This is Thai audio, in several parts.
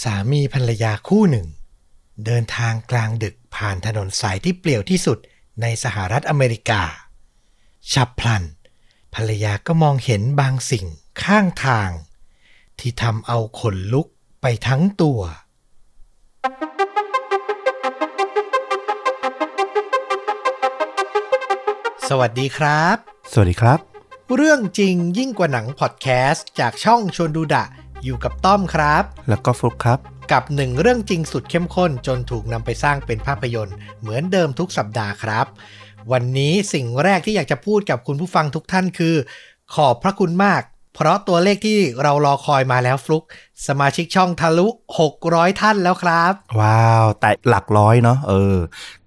สามีภรรยาคู่หนึ่ง เดินทางกลางดึกผ่านถนนสายที่เปลี่ยวที่สุดในสหรัฐอเมริกา ฉับพลัน ภรรยาก็มองเห็นบางสิ่งข้างทาง ที่ทำเอาขนลุกไปทั้งตัว สวัสดีครับ สวัสดีครับ เรื่องจริงยิ่งกว่าหนังพอดแคสต์จากช่องชวนดูดะ อยู่กับต้อมครับ แล้วก็ฟลุกครับ กับหนึ่งเรื่องจริงสุดเข้มข้นจนถูกนำไปสร้างเป็นภาพยนตร์ เหมือนเดิมทุกสัปดาห์ครับ วันนี้สิ่งแรกที่อยากจะพูดกับคุณผู้ฟังทุกท่านคือ ขอบพระคุณมาก เพราะตัวเลขที่เรารอคอยมาแล้วฟลุก สมาชิกช่องทะลุ 600 ท่านแล้วครับ ว้าว แต่หลักร้อยเนาะเออ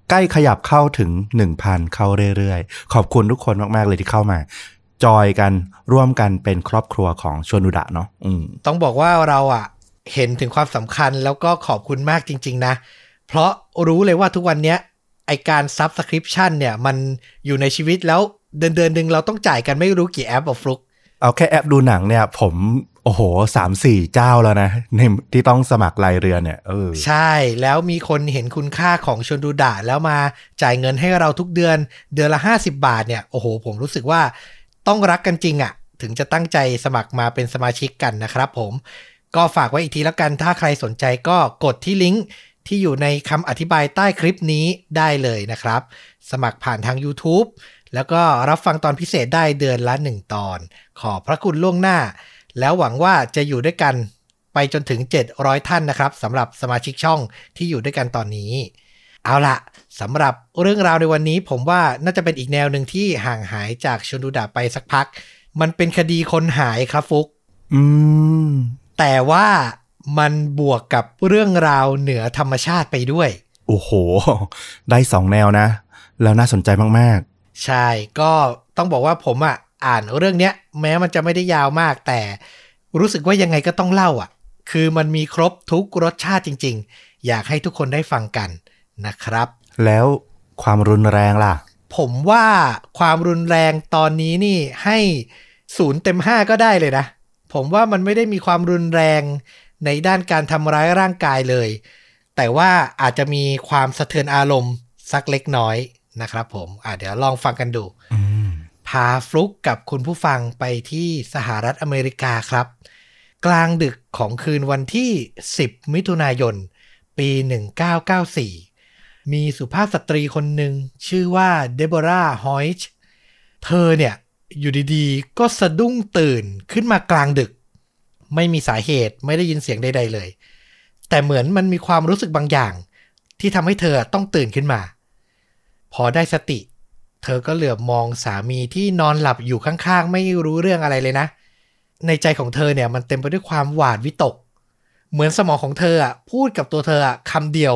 ใกล้ขยับเข้าถึง 1,000 เข้าเรื่อยๆ ขอบคุณทุกคนมาก ๆ เลยที่เข้ามา จอยกันร่วมกันเป็นครอบครัวของชวนดูดะเนาะอืมต้องบอกว่าเราอะเห็นถึงความสำคัญแล้วก็ขอบคุณมากจริง ๆ นะ เพราะรู้เลยว่าทุกวันเนี้ยไอการ Subscription เนี่ย มันอยู่ในชีวิตแล้วเดือนเดือนหนึ่งเราต้องจ่ายกันไม่รู้กี่แอปอะฟลุกเอาแค่แอปดูหนังเนี่ย ผมโอ้โหสามสี่เจ้าแล้วนะในที่ต้องสมัครรายเรือนเนี่ยเออใช่แล้วมีคนเห็นคุณค่าของชนดูดะแล้วมาจ่ายเงินให้เราทุกเดือนเดือนละ 50 บาทเนี่ย โอ้โห ผมรู้สึกว่า ต้องรักกันจริงอะ่ะ ถึงจะตั้งใจสมัครมาเป็นสมาชิกกันนะครับผม ก็ฝากไว้อีกทีแล้วกัน ถ้าใครสนใจก็กดที่ลิงก์ที่อยู่ในคำอธิบายใต้คลิปนี้ได้เลยนะครับ สมัครผ่านทาง YouTube แล้วก็รับฟังตอนพิเศษได้เดือนละ 1 ตอน ขอพระคุณล่วงหน้า แล้วหวังว่าจะอยู่ด้วยกันไปจนถึง 700 ท่านนะครับสำหรับสมาชิกช่องที่อยู่ด้วยกันตอนนี้ เอาละสำหรับเรื่องราวในวันนี้ ผมว่าน่าจะเป็นอีกแนวหนึ่งที่ห่างหายจากชนดูดาไปสักพัก มันเป็นคดีคนหายครับฟุก อืม แต่ว่ามันบวกกับเรื่องราวเหนือธรรมชาติไปด้วย โอ้โห ได้สองแนวนะ แล้วน่าสนใจมากใช่ ก็ต้องบอกว่าผมอะอ่านเรื่องเนี้ย แม้มันจะไม่ได้ยาวมาก แต่รู้สึกว่ายังไงก็ต้องเล่าอะ คือมันมีครบทุกรสชาติจริง ๆ อยากให้ทุกคนได้ฟังกัน นะครับๆแล้วความรุนแรงล่ะ ผมว่าความรุนแรงตอนนี้นี่ให้ศูนย์เต็มห้าก็ได้เลยนะ ผมว่ามันไม่ได้มีความรุนแรงในด้านการทำร้ายร่างกายเลย แต่ว่าอาจจะมีความสะเทือนอารมณ์สักเล็กน้อยนะครับผมอะเดี๋ยวลองฟังกันดูอืมพาฟลุกกับคุณผู้ฟังไปที่สหรัฐอเมริกาครับ กลางดึกของคืนวันที่ 10 มิถุนายน ปี 1994 มีสุภาพสตรีคนหนึ่งชื่อว่าเดโบราฮอยช์เธอเนี่ยอยู่ดีๆ ก็สะดุ้งตื่นขึ้นมากลางดึก ไม่มีสาเหตุไม่ได้ยินเสียงใดๆเลย แต่เหมือนมันมีความรู้สึกบางอย่าง ที่ทำให้เธอต้องตื่นขึ้นมา พอได้สติ เธอก็เหลือบมองสามีที่นอนหลับอยู่ข้างๆ ไม่รู้เรื่องอะไรเลยนะ ในใจของเธอเนี่ยมันเต็มไปด้วยความหวาดวิตก เหมือนสมองของเธออะพูดกับตัวเธออะคำเดียว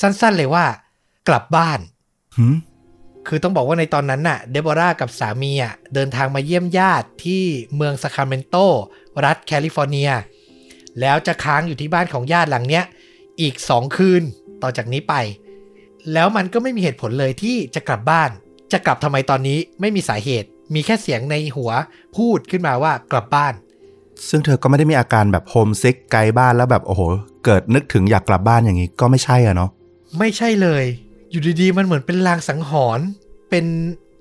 สั้นๆเลยว่า กลับบ้านหืมคือต้องบอกว่าในตอนนั้นน่ะ เดโบรากับสามีอะเดินทางมาเยี่ยมญาติที่เมืองซาคราเมนโต รัฐแคลิฟอร์เนีย แล้วจะค้างอยู่ที่บ้านของญาติหลังเนี้ย อีกสองคืนต่อจากนี้ไป แล้วมันก็ไม่มีเหตุผลเลยที่จะกลับบ้าน จะกลับทำไมตอนนี้ไม่มีสาเหตุ มีแค่เสียงในหัวพูดขึ้นมาว่ากลับบ้าน ซึ่งเธอก็ไม่ได้มีอาการแบบโฮมซิกไกลบ้านแล้วแบบโอ้โห เกิดนึกถึงอยากกลับบ้านอย่างนี้ก็ไม่ใช่อะเนาะไม่ใช่เลย อยู่ดีๆ มันเหมือนเป็นลางสังหรณ์เป็น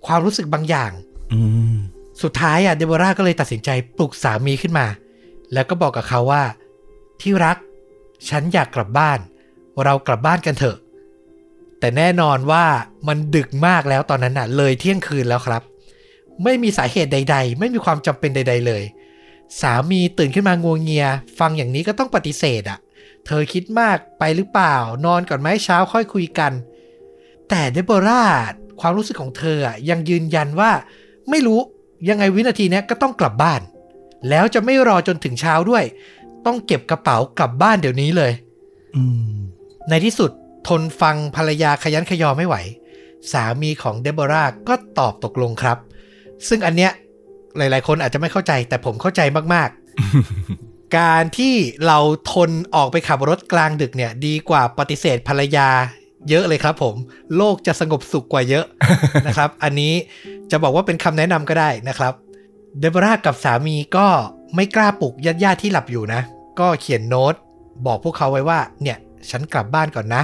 ความรู้สึกบางอย่างอืมสุดท้ายอะเดโบราก็เลยตัดสินใจปลุกสามีขึ้นมา แล้วก็บอกกับเขาว่า ที่รัก ฉันอยากกลับบ้าน เรากลับบ้านกันเถอะ แต่แน่นอนว่ามันดึกมากแล้วตอนนั้นน่ะ เลยเที่ยงคืนแล้วครับ ไม่มีสาเหตุใด ๆ ไม่มีความจำเป็นใด ๆ เลย สามีตื่นขึ้นมางวงเงีย ฟังอย่างนี้ก็ต้องปฏิเสธอะ เธอคิดมากไปหรือเปล่านอนก่อนไหมเช้าค่อยคุยกัน แต่เดโบราความรู้สึกของเธออะยังยืนยันว่า ไม่รู้ยังไงวินาทีเนี้ยก็ต้องกลับบ้าน แล้วจะไม่รอจนถึงเช้าด้วย ต้องเก็บกระเป๋ากลับบ้านเดี๋ยวนี้เลยอืมในที่สุดทนฟังภรรยาขยันขยอไม่ไหว สามีของเดโบราก็ตอบตกลงครับ ซึ่งอันเนี้ยหลาย ๆ คนอาจจะไม่เข้าใจ แต่ผมเข้าใจมาก ๆ การที่เราทนออกไปขับรถกลางดึกเนี่ย ดีกว่าปฏิเสธภรรยา เยอะเลยครับผม โลกจะสงบสุขกว่าเยอะนะครับ อันนี้จะบอกว่าเป็นคำแนะนำก็ได้นะครับ เดโบรากับสามีก็ไม่กล้าปลุกญาติๆที่หลับอยู่นะ ก็เขียนโน้ต บอกพวกเขาไว้ว่า เนี่ย ฉันกลับบ้านก่อนนะ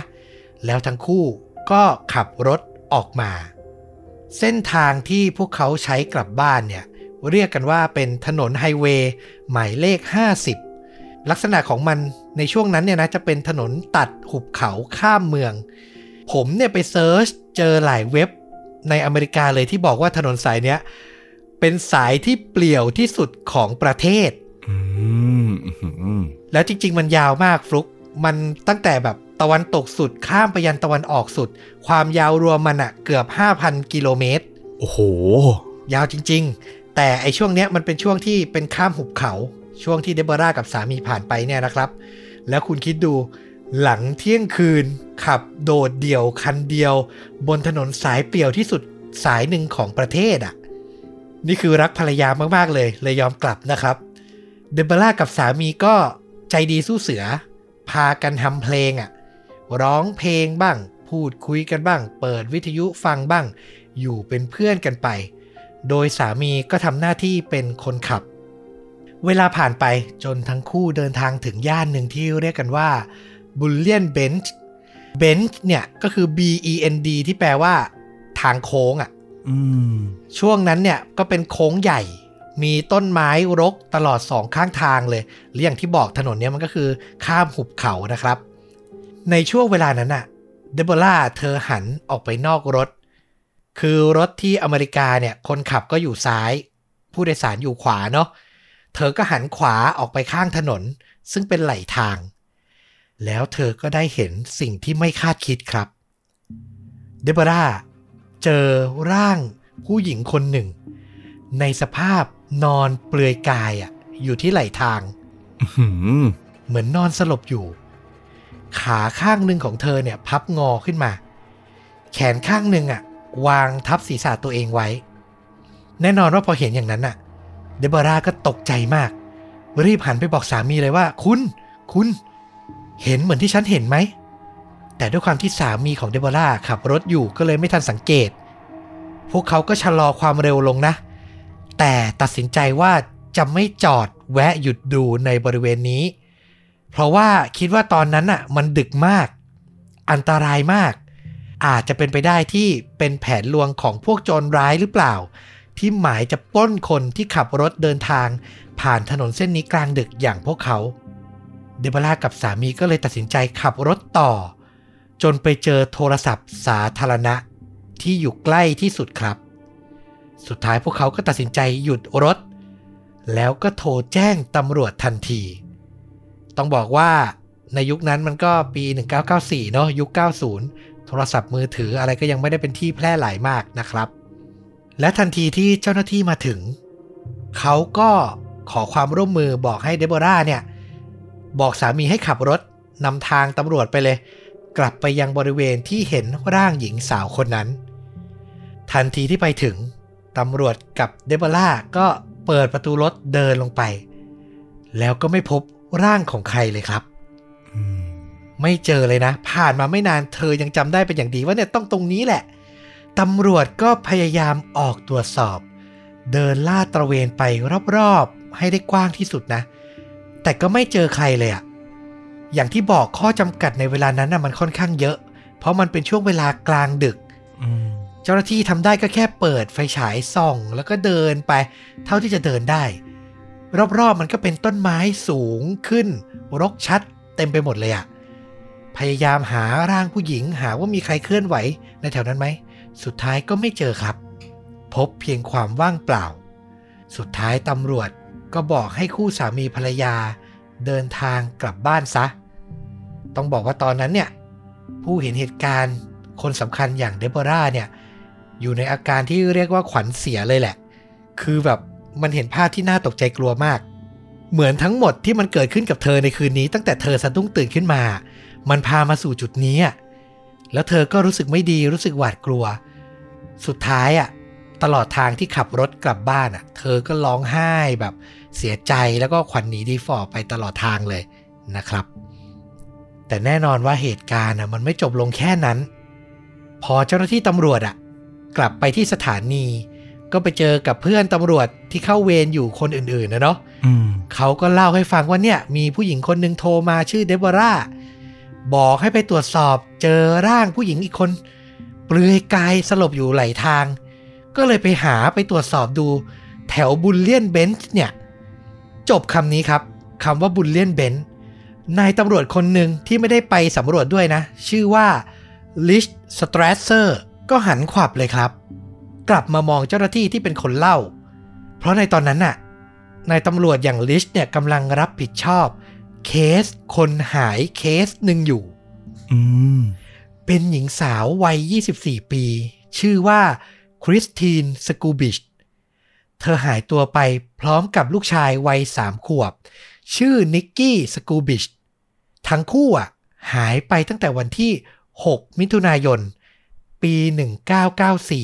แล้วทั้งคู่ก็ขับรถออกมา เส้นทางที่พวกเขาใช้กลับบ้านเนี่ย เรียกกันว่าเป็นถนนไฮเวย์หมายเลข 50 ลักษณะของมันในช่วงนั้นเนี่ยนะจะเป็นถนนตัดหุบเขาข้ามเมือง ผมเนี่ยไป search เจอหลายเว็บในอเมริกาเลยที่บอกว่าถนนสายเนี้ย เป็นสายที่เปลี่ยวที่สุดของประเทศอืมอืมแล้วจริง ๆ มันยาวมากฟลุก มันตั้งแต่แบบตะวันตกสุดข้ามไปยันตะวันออกสุด ความยาวรวมมันอะเกือบ 5,000 กิโลเมตร โอ้โห ยาวจริง ๆ แต่ไอช่วงเนี้ยมันเป็นช่วงที่เป็นข้ามหุบเขา ช่วงที่เดโบรากับสามีผ่านไปเนี่ยนะครับ แล้วคุณคิดดู หลังเที่ยงคืนขับโดดเดี่ยวคันเดียว บนถนนสายเปลี่ยวที่สุดสายหนึ่งของประเทศอะ นี่คือรักภรรยามาก ๆ เลย เลยยอมกลับนะครับ เดโบรากับสามีก็ใจดีสู้เสือ พากันทำเพลงอะ ร้องเพลงบ้าง พูดคุยกันบ้าง เปิดวิทยุฟังบ้าง อยู่เป็นเพื่อนกันไป โดยสามีก็ทำหน้าที่เป็นคนขับ เวลาผ่านไปจนทั้งคู่เดินทางถึงย่านหนึ่งที่เรียกกันว่า b u l l i o n Bench Bench เนี่ยก็คือ B E N D ที่แปลว่า ทางโค้งอะ่ะอืมช่วงนั้นเนี่ยก็เป็นโค้งใหญ่ มีต้นไม้รกตลอดสองข้างทางเลยหรืออย่างที่บอกถนนเนี่ยมันก็คือข้ามหุบเขานะครับ ในช่วงเวลานั้นอะเดโบราเธอหันออกไปนอกรถ คือรถที่อเมริกาเนี่ยคนขับก็อยู่ซ้าย ผู้โดยสารอยู่ขวาเนาะเธอก็หันขวาออกไปข้างถนน ซึ่งเป็นไหลทาง แล้วเธอก็ได้เห็นสิ่งที่ไม่คาดคิดครับ เดโบราเจอร่างผู้หญิงคนหนึ่ง ในสภาพนอนเปลือยกายอะอยู่ที่ไหลทางหืมเหมือนนอนสลบอยู่ ขาข้างหนึ่งของเธอเนี่ย พับงอขึ้นมา แขนข้างหนึ่งอะวางทับศีรษะตัวเองไว้ แน่นอนว่าพอเห็นอย่างนั้นอะเดโบราก็ตกใจมาก รีบหันไปบอกสามีเลยว่า คุณ คุณ เห็นเหมือนที่ฉันเห็นไหม แต่ด้วยความที่สามีของเดโบราขับรถอยู่ก็เลยไม่ทันสังเกต พวกเขาก็ชะลอความเร็วลงนะ แต่ตัดสินใจว่าจะไม่จอดแวะหยุดดูในบริเวณนี้ เพราะว่าคิดว่าตอนนั้นอะมันดึกมาก อันตรายมาก อาจจะเป็นไปได้ที่เป็นแผนลวงของพวกโจรร้ายหรือเปล่า ที่หมายจะปล้นคนที่ขับรถเดินทาง ผ่านถนนเส้นนี้กลางดึกอย่างพวกเขา เดบรากับสามีก็เลยตัดสินใจขับรถต่อ จนไปเจอโทรศัพท์สาธารณะที่อยู่ใกล้ที่สุดครับ สุดท้ายพวกเขาก็ตัดสินใจหยุดรถ แล้วก็โทรแจ้งตำรวจทันที ต้องบอกว่าในยุคนั้นมันก็ปี 1994 เนาะยุค 90 โทรศัพท์มือถืออะไรก็ยังไม่ได้เป็นที่แพร่หลายมากนะครับ และทันทีที่เจ้าหน้าที่มาถึง เขาก็ขอความร่วมมือบอกให้เดโบราเนี่ย บอกสามีให้ขับรถนำทางตำรวจไปเลย กลับไปยังบริเวณที่เห็นร่างหญิงสาวคนนั้น ทันทีที่ไปถึงตำรวจกับเดโบราก็เปิดประตูรถเดินลงไป แล้วก็ไม่พบร่างของใครเลยครับไม่เจอเลยนะ ผ่านมาไม่นานเธอยังจำได้เป็นอย่างดีว่าเนี่ยต้องตรงนี้แหละตำรวจก็พยายามออกตรวจสอบ เดินล่าตระเวนไปรอบๆ ให้ได้กว้างที่สุดนะ แต่ก็ไม่เจอใครเลยอะอย่างที่บอกข้อจำกัดในเวลานั้นนะมันค่อนข้างเยอะ เพราะมันเป็นช่วงเวลากลางดึกอืมเจ้าหน้าที่ทำได้ก็แค่เปิดไฟฉายส่อง แล้วก็เดินไป เท่าที่จะเดินได้ รอบๆมันก็เป็นต้นไม้สูงขึ้น รกชัด เต็มไปหมดเลยอะพยายามหาร่างผู้หญิงหาว่ามีใครเคลื่อนไหวในแถวนั้นไหม สุดท้ายก็ไม่เจอครับ พบเพียงความว่างเปล่า สุดท้ายตำรวจ ก็บอกให้คู่สามีภรรยาเดินทางกลับบ้านซะ ต้องบอกว่าตอนนั้นเนี่ย ผู้เห็นเหตุการณ์คนสำคัญอย่างเดโบราเนี่ย อยู่ในอาการที่เรียกว่าขวัญเสียเลยแหละ คือแบบมันเห็นภาพที่น่าตกใจกลัวมาก เหมือนทั้งหมดที่มันเกิดขึ้นกับเธอในคืนนี้ ตั้งแต่เธอสะดุ้งตื่นขึ้นมา มันพามาสู่จุดนี้ แล้วเธอก็รู้สึกไม่ดีรู้สึกหวาดกลัว สุดท้ายอะตลอดทางที่ขับรถกลับบ้านอะ เธอก็ร้องไห้แบบ เสียใจแล้วก็ขวัญหนีดีฟอร์ไปตลอดทางเลยนะครับ แต่แน่นอนว่าเหตุการณ์อะมันไม่จบลงแค่นั้น พอเจ้าหน้าที่ตำรวจอะกลับไปที่สถานี ก็ไปเจอกับเพื่อนตำรวจที่เข้าเวรอยู่คนอื่นๆนะเนาะอืมเขาก็เล่าให้ฟังว่าเนี่ย มีผู้หญิงคนหนึ่งโทรมาชื่อเดโบราบอกให้ไปตรวจสอบเจอร่างผู้หญิงอีกคน เปลือยกายสลบอยู่ไหลทาง ก็เลยไปหาไปตรวจสอบดู แถวบุลเลียนเบนช์เนี่ย จบคำนี้ครับคำว่าบุลเลียนเบนช์นายตำรวจคนหนึ่งที่ไม่ได้ไปสำรวจด้วยนะ ชื่อว่าลิชสตร s เซอร์ก็หันขวับเลยครับ กลับมามองเจ้าหน้าที่ที่เป็นคนเล่า เพราะในตอนนั้นน่ะนายตำรวจอย่างลิชเนี่ยกำลังรับผิดชอบ เคสคนหายเคสหนึ่งอยู่อืมเป็นหญิงสาววัย 24 ปี ชื่อว่าคริสตินสกูบิช เธอหายตัวไปพร้อมกับลูกชายวัยสามขวบ ชื่อนิกกี้สกูบิชทั้งคู่อะหายไปตั้งแต่วันที่ 6 มิถุนายน ปี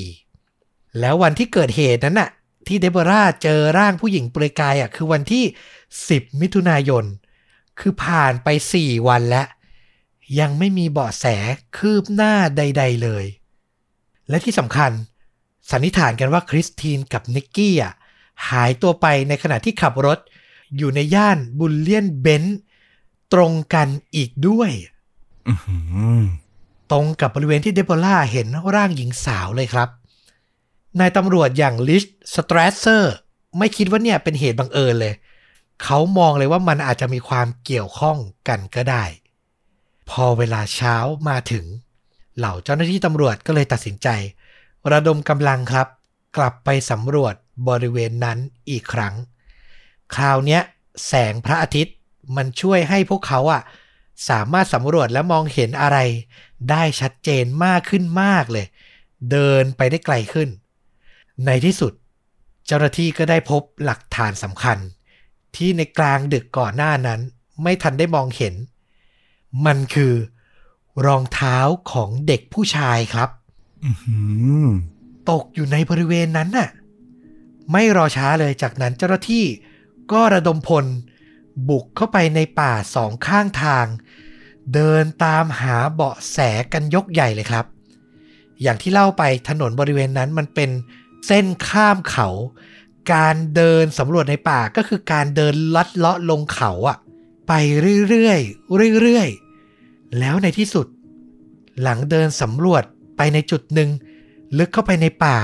1994 แล้ววันที่เกิดเหตุนั้นน่ะ ที่เดโบราเจอร่างผู้หญิงเปลือยกายอะคือวันที่ 10 มิถุนายน คือผ่านไป 4 วันแล้ว ยังไม่มีเบาะแสคืบหน้าใด ๆเลย และที่สำคัญ สันนิษฐานกันว่าคริสตินกับนิกกี้อะหายตัวไปในขณะที่ขับรถ อยู่ในย่าน Bullion Bend ตรงกันอีกด้วยอือหือตรงกับบริเวณที่เดโบราเห็นร่างหญิงสาวเลยครับนายตำรวจอย่างลิชสตร s เซอร์ไม่คิดว่าเนี่ยเป็นเหตุบังเอิญเลย เขามองเลยว่ามันอาจจะมีความเกี่ยวข้องกันก็ได้ พอเวลาเช้ามาถึง เหล่าเจ้าหน้าที่ตำรวจก็เลยตัดสินใจ ระดมกำลังครับ กลับไปสำรวจบริเวณนั้นอีกครั้ง คราวนี้แสงพระอาทิตย์มันช่วยให้พวกเขาอะสามารถสำรวจและมองเห็นอะไร ได้ชัดเจนมากขึ้นมากเลย เดินไปได้ไกลขึ้น ในที่สุด เจ้าหน้าที่ก็ได้พบหลักฐานสำคัญ ที่ในกลางดึกก่อนหน้านั้น ไม่ทันได้มองเห็น มันคือ รองเท้าของเด็กผู้ชายครับ ตกอยู่ในบริเวณนั้นน่ะ ไม่รอช้าเลยจากนั้นเจ้าหน้าที่ก็ระดมพล บุกเข้าไปในป่าสองข้างทาง เดินตามหาเบาะแสกันยกใหญ่เลยครับ อย่างที่เล่าไปถนนบริเวณนั้นมันเป็นเส้นข้ามเขา การเดินสำรวจในป่าก็คือการเดินลัดเลาะลงเขาอะไปเรื่อยๆเรื่อยๆแล้วในที่สุด หลังเดินสำรวจ ไปในจุดหนึ่ง ลึกเข้าไปในป่า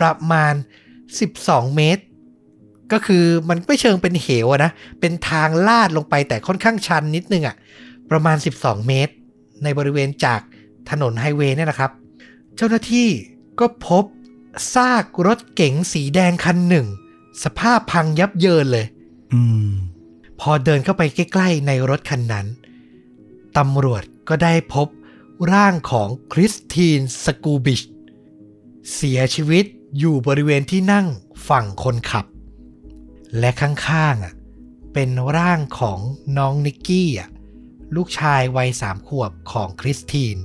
ประมาณ 12 เมตร ก็คือมันไม่เชิงเป็นเหวอะนะ เป็นทางลาดลงไปแต่ค่อนข้างชันนิดนึงอะประมาณ 12 เมตร ในบริเวณจากถนนไฮเวย์เนี่ยนะครับ เจ้าหน้าที่ก็พบซากรถเก๋งสีแดงคันหนึ่ง สภาพพังยับเยินเลยอืมพอเดินเข้าไปใกล้ ๆ ในรถคันนั้นตำรวจก็ได้พบ ร่างของคริสตินสกูบิช เสียชีวิตอยู่บริเวณที่นั่งฝั่งคนขับ และข้างๆเป็นร่างของน้องนิกกี้ลูกชายวัยสามขวบของคริสติน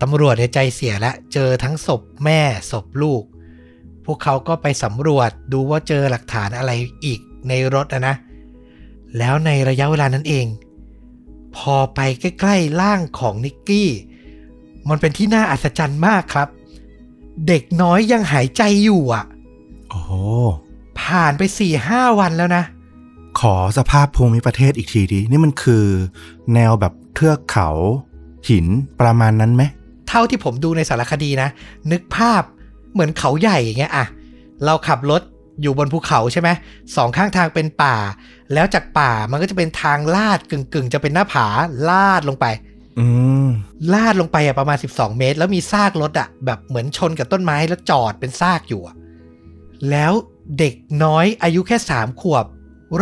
ตำรวจในใจเสียและเจอทั้งศพแม่ศพลูก พวกเขาก็ไปสำรวจดูว่าเจอหลักฐานอะไรอีกในรถนะนะ แล้วในระยะเวลานั้นเอง พอไปใกล้ๆร่างของนิกกี้ มันเป็นที่น่าอัศจรรย์มากครับ เด็กน้อยยังหายใจอยู่อะ โอ้โหผ่านไป4ี่ห้าวันแล้วนะ ขอสภาพภูมิประเทศอีกทีดิ นี่มันคือ แนวแบบเทือกเขา หินประมาณนั้นไหม เท่าที่ผมดูในสารคดีนะ นึกภาพเหมือนเขาใหญ่อย่างเงี้ยอะเราขับรถ อยู่บนภูเขาใช่ไหมสองข้างทางเป็นป่า แล้วจากป่ามันก็จะเป็นทางลาดกึ่งๆ จะเป็นหน้าผาลาดลงไปอืมลาดลงไปอะประมาณ 12 เมตร แล้วมีซากรถอะแบบเหมือนชนกับต้นไม้แล้วจอดเป็นซากอยู่อะแล้วเด็กน้อยอายุแค่สามขวบ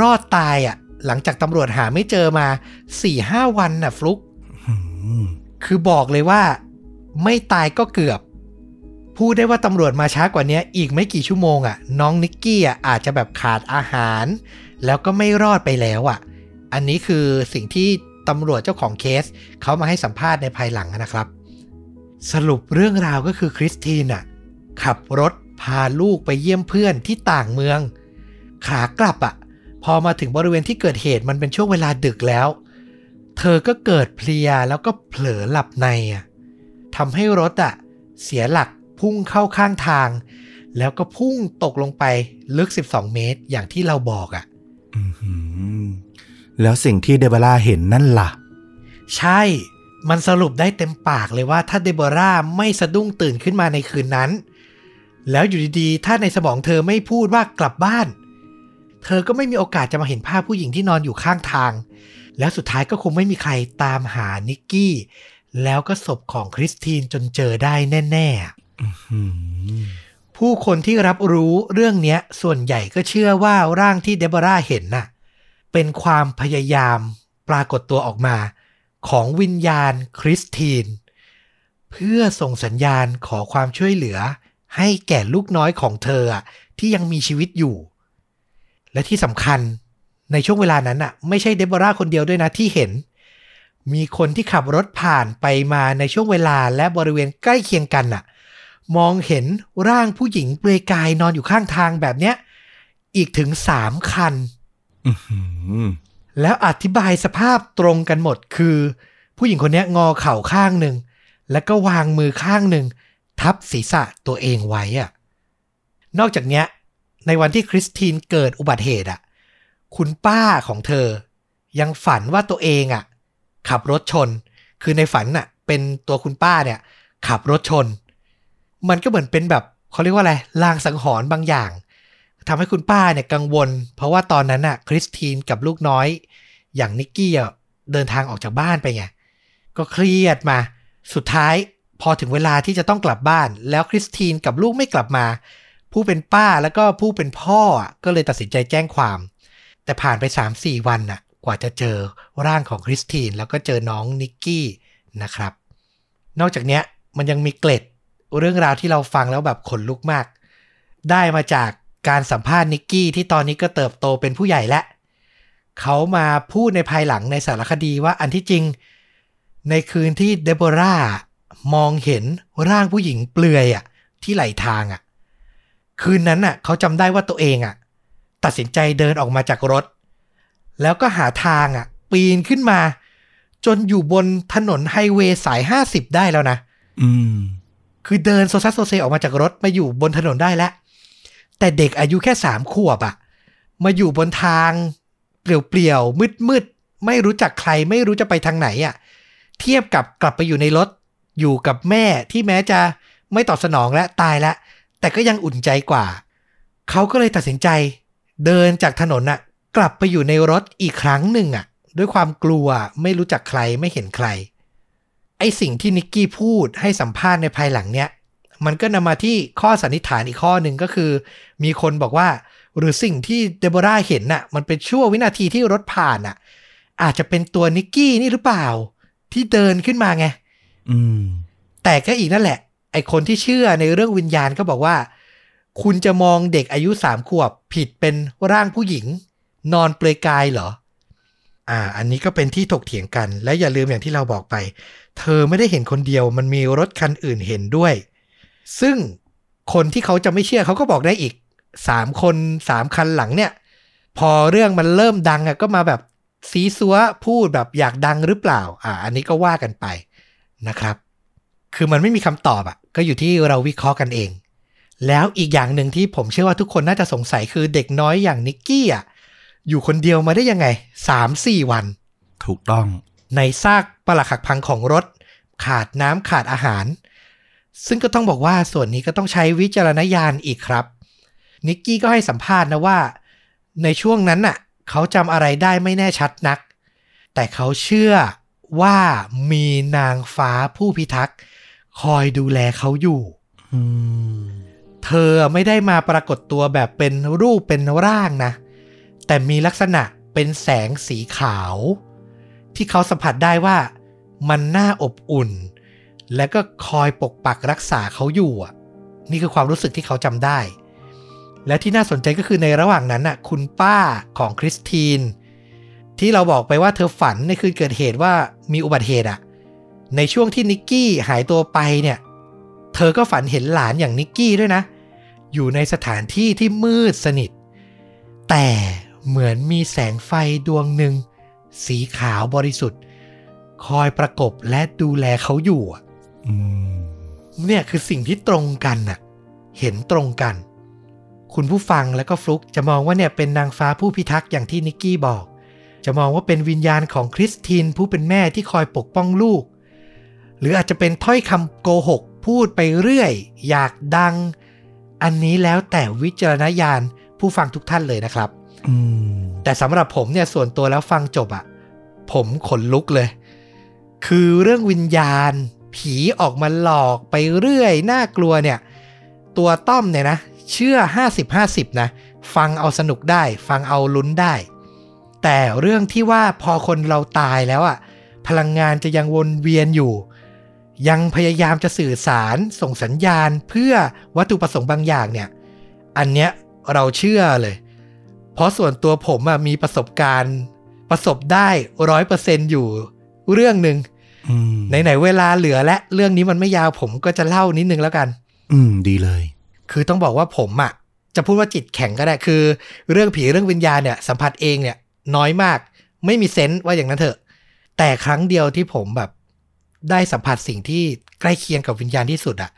รอดตายอะหลังจากตำรวจหาไม่เจอมา4ี่ห้าวันน่ะฟลุกอืมคือบอกเลยว่า ไม่ตายก็เกือบ พูดได้ว่าตำรวจมาช้ากว่านี้อีกไม่กี่ชั่วโมงอะ่ะ น้องนิกกี้อะอาจจะแบบขาดอาหาร แล้วก็ไม่รอดไปแล้วอะ อันนี้คือสิ่งที่ตำรวจเจ้าของเคสเขามาให้สัมภาษณ์ในภายหลังนะครับ สรุปเรื่องราวก็คือคริสตินอะขับรถพาลูกไปเยี่ยมเพื่อนที่ต่างเมือง ขากลับอะ พอมาถึงบริเวณที่เกิดเหตุมันเป็นช่วงเวลาดึกแล้ว เธอก็เกิดเพลียแล้วก็เผลอหลับในอะทำให้รถอะเสียหลัก พุ่งเข้าข้างทาง แล้วก็พุ่งตกลงไปลึก 12 เมตรอย่างที่เราบอกอะอื้อหือแล้วสิ่งที่เดบราเห็นนั่นล่ะ ใช่ มันสรุปได้เต็มปากเลยว่าถ้าเดโบราไม่สะดุ้งตื่นขึ้นมาในคืนนั้น แล้วอยู่ดีๆ ถ้าในสมองเธอไม่พูดว่ากลับบ้าน เธอก็ไม่มีโอกาสจะมาเห็นภาพผู้หญิงที่นอนอยู่ข้างทาง แล้วสุดท้ายก็คงไม่มีใครตามหานิกกี้แล้วก็ศพของคริสตินจนเจอได้แน่ๆอืม ผู้คนที่รับรู้เรื่องเนี้ย ส่วนใหญ่ก็เชื่อว่าร่างที่เดโบราเห็นน่ะ เป็นความพยายามปรากฏตัวออกมา ของวิญญาณคริสตินเพื่อส่งสัญญาณขอความช่วยเหลือ ให้แก่ลูกน้อยของเธอที่ยังมีชีวิตอยู่ และที่สำคัญในช่วงเวลานั้นน่ะ ไม่ใช่เดโบราคนเดียวด้วยนะที่เห็น มีคนที่ขับรถผ่านไปมาในช่วงเวลาและบริเวณใกล้เคียงกันน่ะ มองเห็นร่างผู้หญิงเปลือยกายนอนอยู่ข้างทางแบบเนี้ย อีกถึงสามคันอื้อหือแล้วอธิบายสภาพตรงกันหมดคือ ผู้หญิงคนเนี้ยงอเข่าข้างหนึ่ง แล้วก็วางมือข้างหนึ่ง ทับศีรษะตัวเองไว้อะนอกจากเนี้ย ในวันที่คริสตินเกิดอุบัติเหตุอะคุณป้าของเธอ ยังฝันว่าตัวเองอะขับรถชน คือในฝันน่ะ เป็นตัวคุณป้าเนี่ย ขับรถชน มันก็เหมือนเป็นแบบเขาเรียกว่าอะไรลางสังหรณ์บางอย่างทำให้คุณป้าเนี่ยกังวล เพราะว่าตอนนั้นน่ะคริสตินกับลูกน้อย อย่างนิกกี้เดินทางออกจากบ้านไปไงก็เครียดมา สุดท้ายพอถึงเวลาที่จะต้องกลับบ้าน แล้วคริสตินกับลูกไม่กลับมา ผู้เป็นป้าแล้วก็ผู้เป็นพ่ออะก็เลยตัดสินใจแจ้งความ แต่ผ่านไป 3-4 วันน่ะกว่าจะเจอร่างของคริสตินแล้วก็เจอน้องนิกกี้นะครับ นอกจากนี้มันยังมีเกล็ด เรื่องราวที่เราฟังแล้วแบบขนลุกมาก ได้มาจากการสัมภาษณ์นิกกี้ที่ตอนนี้ก็เติบโตเป็นผู้ใหญ่แล้วเขามาพูดในภายหลังในสารคดีว่าอันที่จริง ในคืนที่เดโบรามองเห็นร่างผู้หญิงเปลือยอะที่ไหลทางอะคืนนั้นอะเขาจำได้ว่าตัวเองอะตัดสินใจเดินออกมาจากรถ แล้วก็หาทางอะปีนขึ้นมา จนอยู่บนถนนไฮเวย์สาย 50 ได้แล้วนะ อืม คือเดินโซซัสโซเซออกมาจากรถมาอยู่บนถนนได้แล้ว แต่เด็กอายุแค่สามขวบอะมาอยู่บนทางเปลี่ยวๆมืดๆไม่รู้จักใครไม่รู้จะไปทางไหนอะเทียบกับกลับไปอยู่ในรถอยู่กับแม่ที่แม้จะไม่ตอบสนองและตายแล้ว แต่ก็ยังอุ่นใจกว่า เขาก็เลยตัดสินใจ เดินจากถนนน่ะ กลับไปอยู่ในรถอีกครั้งหนึ่งอะ ด้วยความกลัวไม่รู้จักใครไม่เห็นใคร ไอสิ่งที่นิกกี้พูดให้สัมภาษณ์ในภายหลังเนี้ยมันก็นำมาที่ข้อสันนิษฐานอีกข้อหนึ่งก็คือ มีคนบอกว่า หรือสิ่งที่เดโบราเห็นน่ะ มันเป็นช่วงวินาทีที่รถผ่านน่ะ อาจจะเป็นตัวนิกกี้นี่หรือเปล่า ที่เดินขึ้นมาไงอืมแต่ก็อีกนั่นแหละ ไอคนที่เชื่อในเรื่องวิญญาณก็บอกว่า คุณจะมองเด็กอายุสามขวบผิดเป็นร่างผู้หญิง นอนเปลือยกายเหรอ อ่า อันนี้ก็เป็นที่ถกเถียงกัน และอย่าลืมอย่างที่เราบอกไป เธอไม่ได้เห็นคนเดียว มันมีรถคันอื่นเห็นด้วย ซึ่งคนที่เขาจะไม่เชื่อเขาก็บอกได้อีกสามคนสามคันหลังเนี่ย พอเรื่องมันเริ่มดังอะก็มาแบบซีซัวพูดแบบอยากดังหรือเปล่า อ่า อันนี้ก็ว่ากันไปนะครับ คือมันไม่มีคำตอบอะก็อยู่ที่เราวิเคราะห์กันเอง แล้วอีกอย่างหนึ่งที่ผมเชื่อว่าทุกคนน่าจะสงสัยคือเด็กน้อยอย่างนิกกี้อะอยู่คนเดียวมาได้ยังไงสามสี่วัน ถูกต้อง ในซากปลักหักพังของรถ ขาดน้ำขาดอาหาร ซึ่งก็ต้องบอกว่าส่วนนี้ก็ต้องใช้วิจารณญาณอีกครับ นิกกี้ก็ให้สัมภาษณ์นะว่า ในช่วงนั้นน่ะ เขาจำอะไรได้ไม่แน่ชัดนัก แต่เขาเชื่อว่ามีนางฟ้าผู้พิทักษ์ คอยดูแลเขาอยู่เธอไม่ได้มาปรากฏตัวแบบเป็นรูปเป็นร่างนะ แต่มีลักษณะเป็นแสงสีขาว ที่เขาสัมผัสได้ว่า มันน่าอบอุ่น และก็คอยปกปักรักษาเขาอยู่อะ นี่คือความรู้สึกที่เขาจำได้ และที่น่าสนใจก็คือในระหว่างนั้นน่ะ คุณป้าของคริสตินที่เราบอกไปว่าเธอฝันในคืนเกิดเหตุว่ามีอุบัติเหตุอะ ในช่วงที่นิกกี้หายตัวไปเนี่ย เธอก็ฝันเห็นหลานอย่างนิกกี้ด้วยนะ อยู่ในสถานที่ที่มืดสนิท แต่เหมือนมีแสงไฟดวงหนึ่ง สีขาวบริสุทธิ์ คอยประกบและดูแลเขาอยู่อะอืมเนี่ยคือสิ่งที่ตรงกันน่ะ เห็นตรงกัน คุณผู้ฟังแล้วก็ฟลุกจะมองว่าเนี่ยเป็นนางฟ้าผู้พิทักษ์อย่างที่นิกกี้บอก จะมองว่าเป็นวิญญาณของคริสตินผู้เป็นแม่ที่คอยปกป้องลูก หรืออาจจะเป็นถ้อยคำโกหกพูดไปเรื่อย อยากดัง อันนี้แล้วแต่วิจารณญาณผู้ฟังทุกท่านเลยนะครับอืม แต่สำหรับผมเนี่ยส่วนตัวแล้วฟังจบอะผมขนลุกเลย คือเรื่องวิญญาณ ผีออกมาหลอกไปเรื่อยน่ากลัวเนี่ย ตัวต้อมเนี่ยนะ เชื่อ 50-50 นะ ฟังเอาสนุกได้ ฟังเอาลุ้นได้ แต่เรื่องที่ว่าพอคนเราตายแล้วอะพลังงานจะยังวนเวียนอยู่ ยังพยายามจะสื่อสารส่งสัญญาณเพื่อวัตถุประสงค์บางอย่างเนี่ย อันเนี้ยเราเชื่อเลย เพราะส่วนตัวผมอะมีประสบการณ์ ประสบได้ร้อยเปอร์เซนอยู่เรื่องหนึ่งอืมไหนๆเวลาเหลือและเรื่องนี้มันไม่ยาวผมก็จะเล่านิดนึงแล้วกัน อืม ดีเลย คือต้องบอกว่าผมอะจะพูดว่าจิตแข็งก็ได้คือ เรื่องผีเรื่องวิญญาณเนี่ย สัมผัสเองเนี่ย น้อยมาก ไม่มีเซนส์ว่าอย่างนั้นเถอะ แต่ครั้งเดียวที่ผมแบบ ได้สัมผัสสิ่งที่ใกล้เคียงกับวิญญาณที่สุดอะ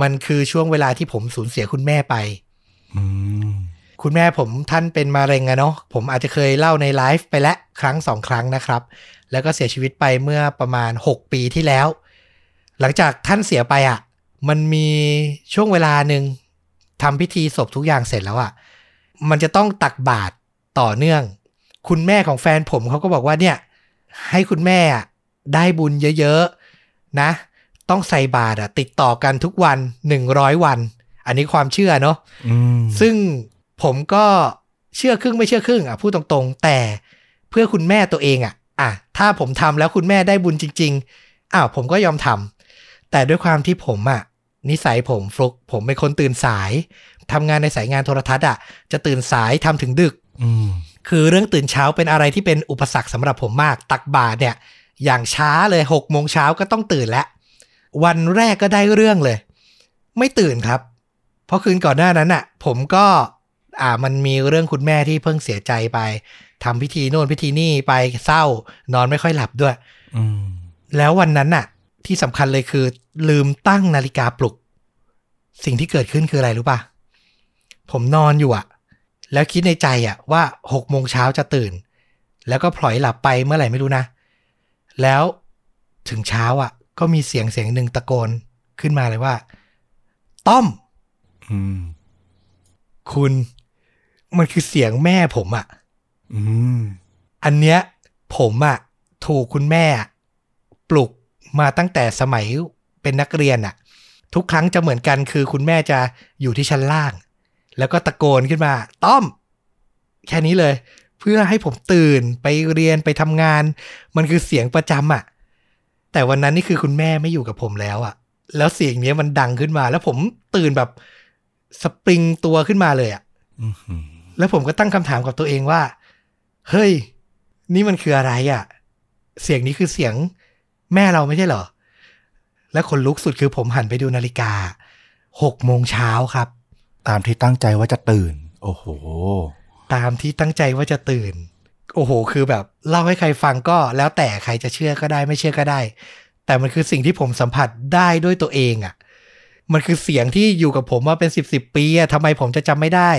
มันคือช่วงเวลาที่ผมสูญเสียคุณแม่ไป อืม คุณแม่ผมท่านเป็นมะเร็งอะเนาะผมอาจจะเคยเล่าในไลฟ์ไปแล้วครั้งสองครั้งนะครับ แล้วก็เสียชีวิตไปเมื่อประมาณ 6 ปีที่แล้ว หลังจากท่านเสียไปอะมันมีช่วงเวลาหนึ่งทำพิธีศพทุกอย่างเสร็จแล้วอะมันจะต้องตักบาตรต่อเนื่อง คุณแม่ของแฟนผมเขาก็บอกว่าเนี่ย ให้คุณแม่อะได้บุญเยอะๆนะ ต้องใส่บาตรอะติดต่อกันทุกวัน 100 วัน อันนี้ความเชื่อเนาะอืมซึ่ง ผมก็เชื่อครึ่งไม่เชื่อครึ่งอะพูดตรงๆ แต่เพื่อคุณแม่ตัวเองอะอะถ้าผมทำแล้วคุณแม่ได้บุญจริง ๆอ้าวผมก็ยอมทำแต่ด้วยความที่ผมอะนิสัยผมฟลุก ผมเป็นคนตื่นสายทำงานในสายงานโทรทัศน์อะจะตื่นสายทำถึงดึก อืมคือเรื่องตื่นเช้าเป็นอะไรที่เป็นอุปสรรคสำหรับผมมาก ตักบาตรเนี่ย อย่างช้าเลยหกโมงเช้าก็ต้องตื่นแล้ว วันแรกก็ได้เรื่องเลย ไม่ตื่นครับ เพราะคืนก่อนหน้านั้นอะ ผมก็ อ่ามันมีเรื่องคุณแม่ที่เพิ่งเสียใจไปทำพิธีโน่นพิธีนี่ไปเศร้านอนไม่ค่อยหลับด้วย อืมแล้ววันนั้นน่ะ ที่สำคัญเลยคือลืมตั้งนาฬิกาปลุก สิ่งที่เกิดขึ้นคืออะไรรู้ป่ะ ผมนอนอยู่อะแล้วคิดในใจอะว่าหกโมงเช้าจะตื่น แล้วก็พลอยหลับไปเมื่อไหร่ไม่รู้นะ แล้วถึงเช้าอะก็มีเสียงเสียงหนึ่งตะโกนขึ้นมาเลยว่า ต้อม อืมคุณ มันคือเสียงแม่ผมอะอืมอันเนี้ยผมอะถูกคุณแม่ปลุกมาตั้งแต่สมัยเป็นนักเรียนอะทุกครั้งจะเหมือนกันคือคุณแม่จะอยู่ที่ชั้นล่าง แล้วก็ตะโกนขึ้นมา ต้อม แค่นี้เลย เพื่อให้ผมตื่นไปเรียนไปทำงาน มันคือเสียงประจำอะแต่วันนั้นนี่คือคุณแม่ไม่อยู่กับผมแล้วอะแล้วเสียงเนี้ยมันดังขึ้นมา แล้วผมตื่นแบบสปริงตัวขึ้นมาเลยอะอืมอืม แล้วผมก็ตั้งคำถามกับตัวเองว่า เฮ้ย นี่มันคืออะไรอะ่ะ เสียงนี้คือเสียงแม่เราไม่ใช่เหรอ และคนลุกสุดคือผมหันไปดูนาฬิกาหกโมงเช้าครับ ตามที่ตั้งใจว่าจะตื่น โอ้โห ตามที่ตั้งใจว่าจะตื่น โอ้โห คือแบบเล่าให้ใครฟังก็แล้วแต่ใครจะเชื่อก็ได้ไม่เชื่อก็ได้ แต่มันคือสิ่งที่ผมสัมผัสได้ด้วยตัวเองอะ่ะ มันคือเสียงที่อยู่กับผมมาเป็นสิบสิบปีอะทำไมผมจะจำไม่ได้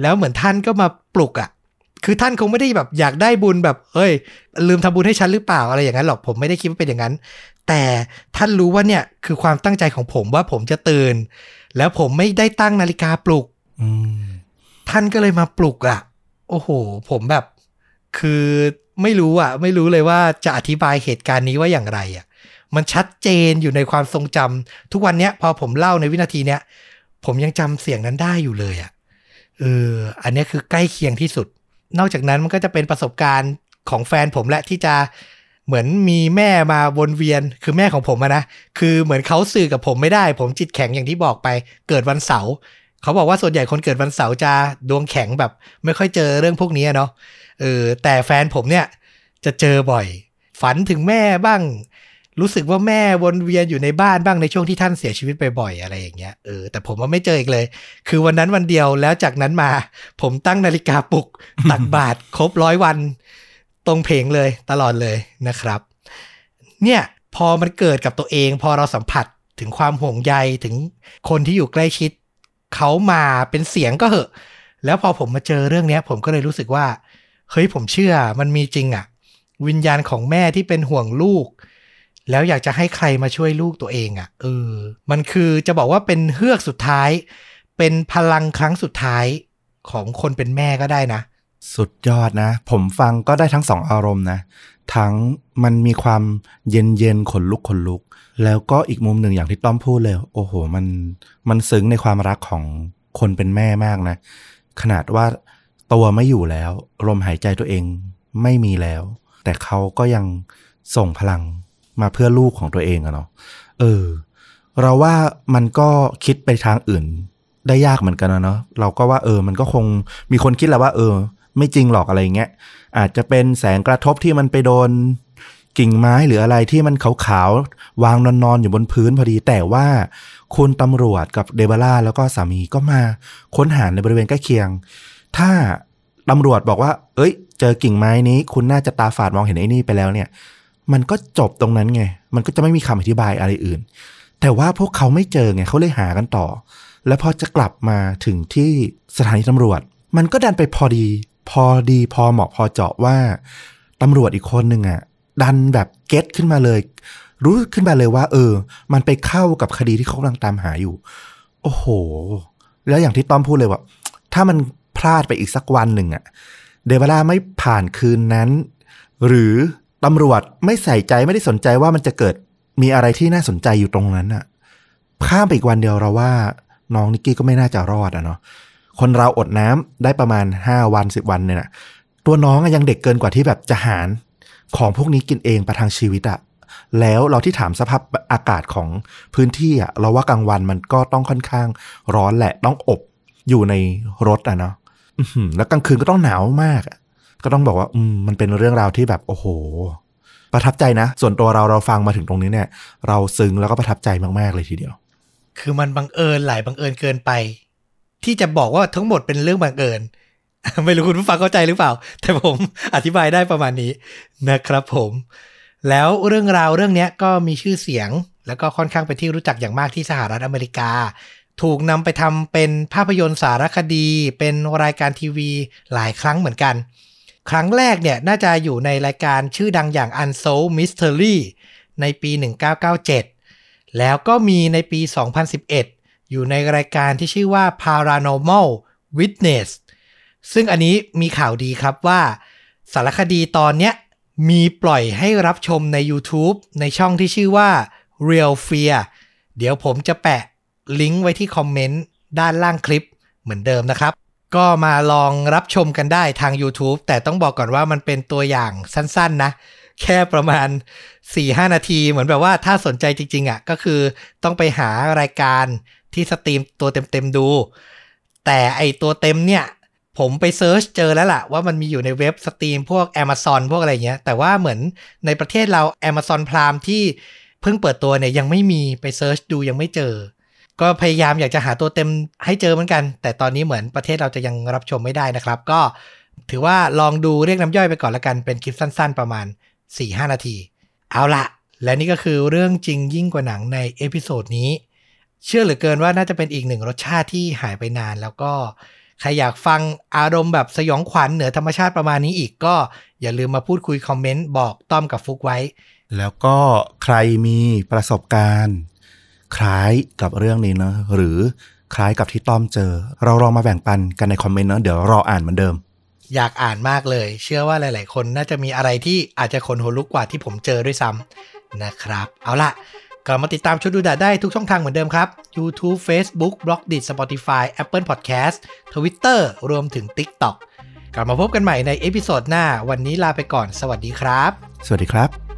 แล้วเหมือนท่านก็มาปลุกอะ่ะ คือท่านคงไม่ได้แบบอยากได้บุญแบบเฮ้ย ลืมทำบุญให้ฉันหรือเปล่าอะไรอย่างนั้นหรอกผมไม่ได้คิดว่าเป็นอย่างนั้น แต่ท่านรู้ว่าเนี่ยคือความตั้งใจของผมว่าผมจะตื่น แล้วผมไม่ได้ตั้งนาฬิกาปลุกอืมท่านก็เลยมาปลุกอะ่ะ โอ้โห ผมแบบ คือไม่รู้อะ่ะ ไม่รู้เลยว่าจะอธิบายเหตุการณ์นี้ว่าอย่างไรอะ่ะ มันชัดเจนอยู่ในความทรงจำทุกวันเนี้ยพอผมเล่าในวินาทีเนี้ยผมยังจำเสียงนั้นได้อยู่เลยอะ่ะ เอออันนี้คือใกล้เคียงที่สุด นอกจากนั้นมันก็จะเป็นประสบการณ์ของแฟนผมแหละที่จะเหมือนมีแม่มาวนเวียนคือแม่ของผมนะ คือเหมือนเขาสื่อกับผมไม่ได้ ผมจิตแข็งอย่างที่บอกไป เกิดวันเสาร์เขาบอกว่าส่วนใหญ่คนเกิดวันเสาร์จะดวงแข็งแบบ ไม่ค่อยเจอเรื่องพวกนี้เนาะเออแต่แฟนผมเนี่ยจะเจอบ่อย ฝันถึงแม่บ้าง รู้สึกว่าแม่วนเวียนอยู่ในบ้านบ้างในช่วงที่ท่านเสียชีวิตไปบ่อยอะไรอย่างเงี้ยเออแต่ผมว่าไม่เจออีกเลย คือวันนั้นวันเดียวแล้วจากนั้นมา ผมตั้งนาฬิกาปลุกตักบาตรครบร้อยวัน ตรงเพลงเลยตลอดเลยนะครับ เนี่ยพอมันเกิดกับตัวเอง พอเราสัมผัสถึงความห่วงใยถึงคนที่อยู่ใกล้ชิดเขามาเป็นเสียงก็เหอะ แล้วพอผมมาเจอเรื่องเนี้ย ผมก็เลยรู้สึกว่าเฮ้ยผมเชื่อมันมีจริงอะ วิญญาณของแม่ที่เป็นห่วงลูก แล้วอยากจะให้ใครมาช่วยลูกตัวเองอะเออมันคือจะบอกว่าเป็นเฮือกสุดท้าย เป็นพลังครั้งสุดท้ายของคนเป็นแม่ก็ได้นะ สุดยอดนะ ผมฟังก็ได้ทั้งสองอารมณ์นะ ทั้งมันมีความเย็นเย็นขนลุกขนลุก แล้วก็อีกมุมหนึ่งอย่างที่ต้อมพูดเลย โอ้โห มันมันซึ้งในความรักของคนเป็นแม่มากนะ ขนาดว่าตัวไม่อยู่แล้ว ลมหายใจตัวเองไม่มีแล้ว แต่เขาก็ยังส่งพลัง มาเพื่อลูกของตัวเองอะเนาะเออ เราว่ามันก็คิดไปทางอื่น ได้ยากเหมือนกันนะเนาะเราก็ว่าเออ มันก็คงมีคนคิดแหละว่า เออ ไม่จริงหรอกอะไรเงี้ยอาจจะเป็นแสงกระทบที่มันไปโดนกิ่งไม้หรืออะไรที่มันขาวๆ วางนอนๆ อยู่บนพื้นพอดี แต่ว่าคุณตำรวจกับเดบาร่าแล้วก็สามีก็มาค้นหาในบริเวณใกล้เคียง ถ้าตำรวจบอกว่า เอ้ย เจอกิ่งไม้นี้ คุณน่าจะตาฝาดมองเห็นไอ้นี่ไปแล้วเนี่ย มันก็จบตรงนั้นไง มันก็จะไม่มีคำอธิบายอะไรอื่น แต่ว่าพวกเขาไม่เจอไงเขาเลยหากันต่อ แล้วพอจะกลับมาถึงที่สถานีตำรวจ มันก็ดันไปพอดี พอดีพอเหมาะพอเจาะว่าตำรวจอีกคนหนึ่งอะดันแบบเก็ตขึ้นมาเลย รู้ขึ้นมาเลยว่า เออ มันไปเข้ากับคดีที่เขากำลังตามหาอยู่ โอ้โห แล้วอย่างที่ต้อมพูดเลยว่า ถ้ามันพลาดไปอีกสักวันหนึ่งอะเดวาร่าไม่ผ่านคืนนั้น หรือ ตำรวจไม่ใส่ใจไม่ได้สนใจว่ามันจะเกิดมีอะไรที่น่าสนใจอยู่ตรงนั้นอะข้ามไปอีกวันเดียวเราว่า น้องนิกกี้ก็ไม่น่าจะรอดอะเนาะคนเราอดน้ำได้ประมาณห้าวันสิบวันเนี่ยนะตัวน้องยังเด็กเกินกว่าที่แบบจะหารของพวกนี้กินเองประทังชีวิตอะแล้วเราที่ถามสภาพอากาศของพื้นที่อะเราว่ากลางวันมันก็ต้องค่อนข้างร้อนแหละต้องอบอยู่ในรถอะเนาะแล้วกลางคืนก็ต้องหนาวมากอะ ก็ต้องบอกว่าอืมมันเป็นเรื่องราวที่แบบโอ้โห ประทับใจนะ ส่วนตัวเราเราฟังมาถึงตรงนี้เนี่ย เราซึ้งแล้วก็ประทับใจมากๆเลยทีเดียว คือมันบังเอิญหลายบังเอิญเกินไป ที่จะบอกว่าทั้งหมดเป็นเรื่องบังเอิญไม่รู้คุณผู้ฟังเข้าใจหรือเปล่า แต่ผมอธิบายได้ประมาณนี้นะครับผม แล้วเรื่องราวเรื่องนี้ก็มีชื่อเสียง แล้วก็ค่อนข้างเป็นที่รู้จักอย่างมากที่สหรัฐอเมริกา ถูกนำไปทำเป็นภาพยนตร์สารคดี เป็นรายการทีวีหลายครั้งเหมือนกัน ครั้งแรกเนี่ยน่าจะอยู่ในรายการชื่อดังอย่าง Unsolved Mystery ในปี 1997 แล้วก็มีในปี 2011 อยู่ในรายการที่ชื่อว่า Paranormal Witness ซึ่งอันนี้มีข่าวดีครับว่า สารคดีตอนเนี้ยมีปล่อยให้รับชมใน YouTube ในช่องที่ชื่อว่า Real Fear เดี๋ยวผมจะแปะลิงก์ไว้ที่คอมเมนต์ด้านล่างคลิปเหมือนเดิมนะครับ ก็มาลองรับชมกันได้ทาง YouTube แต่ต้องบอกก่อนว่ามันเป็นตัวอย่างสั้นๆนะ แค่ประมาณ 4-5 นาที เหมือนแบบว่าถ้าสนใจจริงๆอะก็คือต้องไปหารายการที่ stream ตัวเต็มๆดู แต่ไอตัวเต็มเนี่ยผมไป search เจอแล้วล่ะ ว่ามันมีอยู่ในเว็บ stream พวก Amazon พวกอะไรเงี้ย แต่ว่าเหมือนในประเทศเรา Amazon Prime ที่เพิ่งเปิดตัวเนี่ยยังไม่มีไป search ดูยังไม่เจอ ก็พยายามอยากจะหาตัวเต็มให้เจอเหมือนกัน แต่ตอนนี้เหมือนประเทศเราจะยังรับชมไม่ได้นะครับ ก็ถือว่าลองดูเรียกน้ำย่อยไปก่อนละกันเป็นคลิปสั้น ๆ ประมาณ 4-5 นาที เอาละและนี่ก็คือเรื่องจริงยิ่งกว่าหนังใน episode นี้ เชื่อเหลือเกินว่าน่าจะเป็นอีกหนึ่งรสชาติที่หายไปนานแล้วก็ใครอยากฟังอารมณ์แบบสยองขวัญเหนือธรรมชาติประมาณนี้อีกก็อย่าลืมมาพูดคุยคอมเมนต์บอกต้อมกับฟลุกไว้ แล้วก็ใครมีประสบการณ์ คล้ายกับเรื่องนี้เนอะหรือคล้ายกับที่ต้อมเจอ เราลองมาแบ่งปันกันในคอมเมนต์เนอะเดี๋ยวรออ่านเหมือนเดิม อยากอ่านมากเลย เชื่อว่าหลาย ๆ คนน่าจะมีอะไรที่อาจจะขนหัวลุกกว่าที่ผมเจอด้วยซ้ำนะครับ เอาล่ะกลับมาติดตามชุดดูดะได้ทุกช่องทางเหมือนเดิมครับ YouTube Facebook b l o g d i t Spotify Apple Podcast Twitter รวมถึง TikTok กลับมาพบกันใหม่ใน episode หน้า วันนี้ลาไปก่อน สวัสดีครับ สวัสดีครับ